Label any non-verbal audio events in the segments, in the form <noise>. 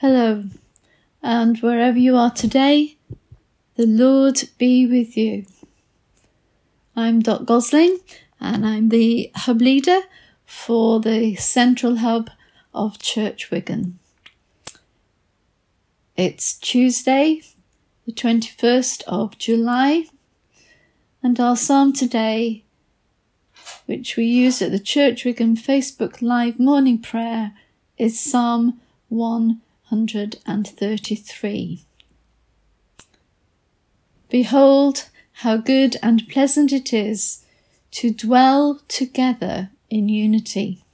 Hello, and wherever you are today, the Lord be with you. I'm Dot Gosling, and I'm the hub leader for the central hub of Church Wigan. It's Tuesday, the 21st of July, and our psalm today, which we use at the Church Wigan Facebook Live morning prayer, is Psalm 1 133. Behold, how good and pleasant it is to dwell together in unity.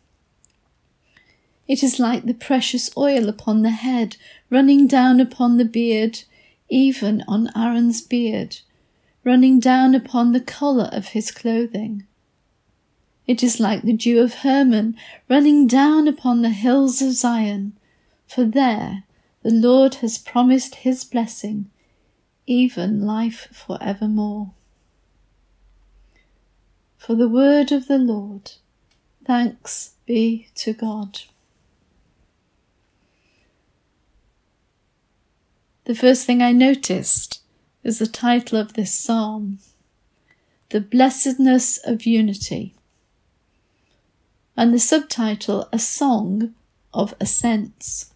It is like the precious oil upon the head, running down upon the beard, even on Aaron's beard, running down upon the collar of his clothing. It is like the dew of Hermon, running down upon the hills of Zion for there the Lord has promised his blessing, even life for evermore. For the word of the Lord, thanks be to God. The first thing I noticed is the title of this psalm, The Blessedness of Unity, and the subtitle, A Song of Ascents.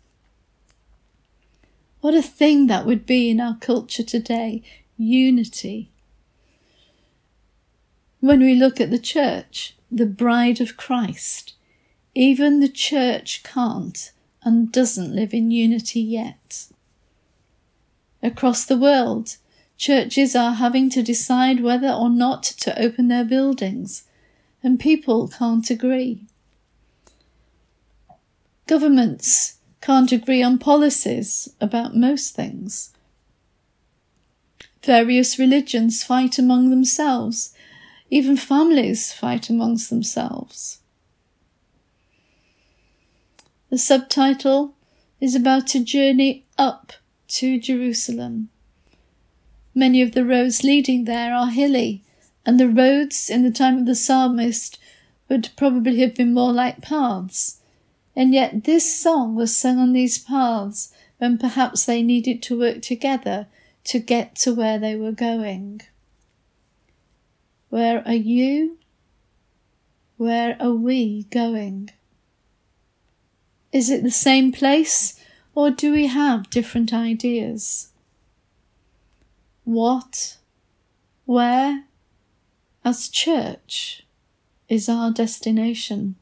What a thing that would be in our culture today unity. When we look at the church, the bride of Christ, even the church can't and doesn't live in unity yet. Across the world, churches are having to decide whether or not to open their buildings, and people can't agree. Governments can't agree on policies about most things. Various religions fight among themselves. Even families fight amongst themselves. The subtitle is about a journey up to Jerusalem. Many of the roads leading there are hilly, and the roads in the time of the psalmist would probably have been more like paths and yet this song was sung on these paths when perhaps they needed to work together to get to where they were going. Where are you? Where are we going? Is it the same place or do we have different ideas? What, where, as church, is our destination?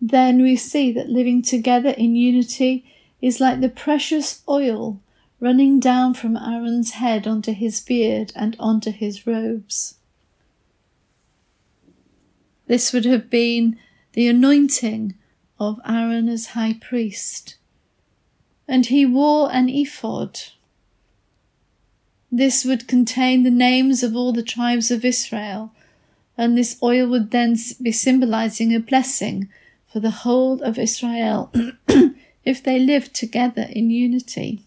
Then we see that living together in unity is like the precious oil running down from Aaron's head onto his beard and onto his robes. This would have been the anointing of Aaron as high priest. And he wore an ephod. This would contain the names of all the tribes of Israel, and this oil would then be symbolizing a blessing for the whole of Israel <clears throat> if they lived together in unity.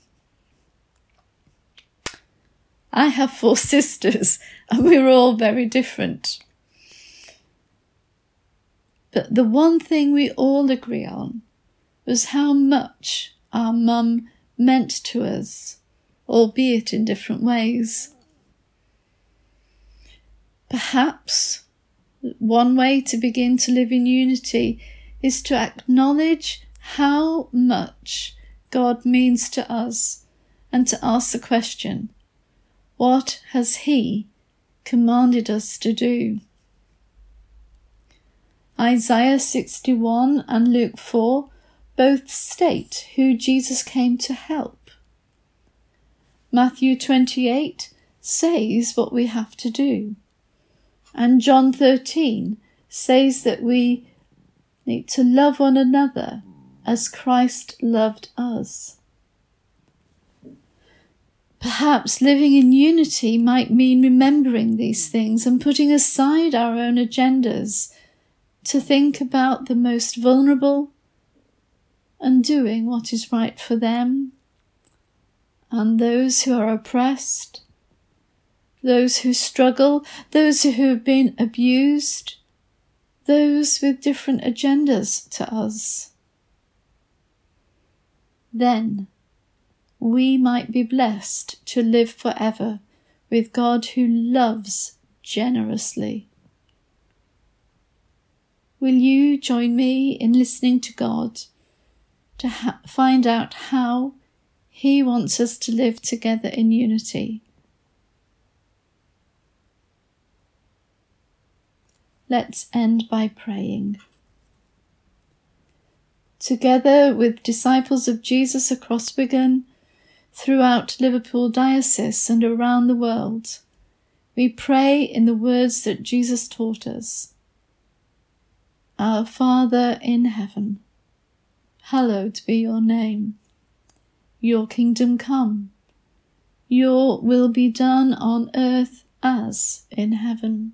I have four <laughs> sisters and we're all very different. But the one thing we all agree on was how much our mum meant to us, albeit in different ways. Perhaps one way to begin to live in unity is to acknowledge how much God means to us and to ask the question, what has He commanded us to do? Isaiah 61 and Luke 4 both state who Jesus came to help. Matthew 28 says what we have to do. And John 13 says that we to love one another as Christ loved us. Perhaps living in unity might mean remembering these things and putting aside our own agendas to think about the most vulnerable and doing what is right for them and those who are oppressed, those who struggle, those who have been abused, those with different agendas to us. Then we might be blessed to live forever with God who loves generously. Will you join me in listening to God to ha- find out how He wants us to live together in unity? Let's end by praying. Together with disciples of Jesus across Wigan, throughout Liverpool Diocese and around the world, we pray in the words that Jesus taught us. Our Father in heaven, hallowed be your name. Your kingdom come. Your will be done on earth as in heaven.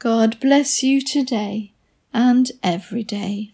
God bless you today and every day.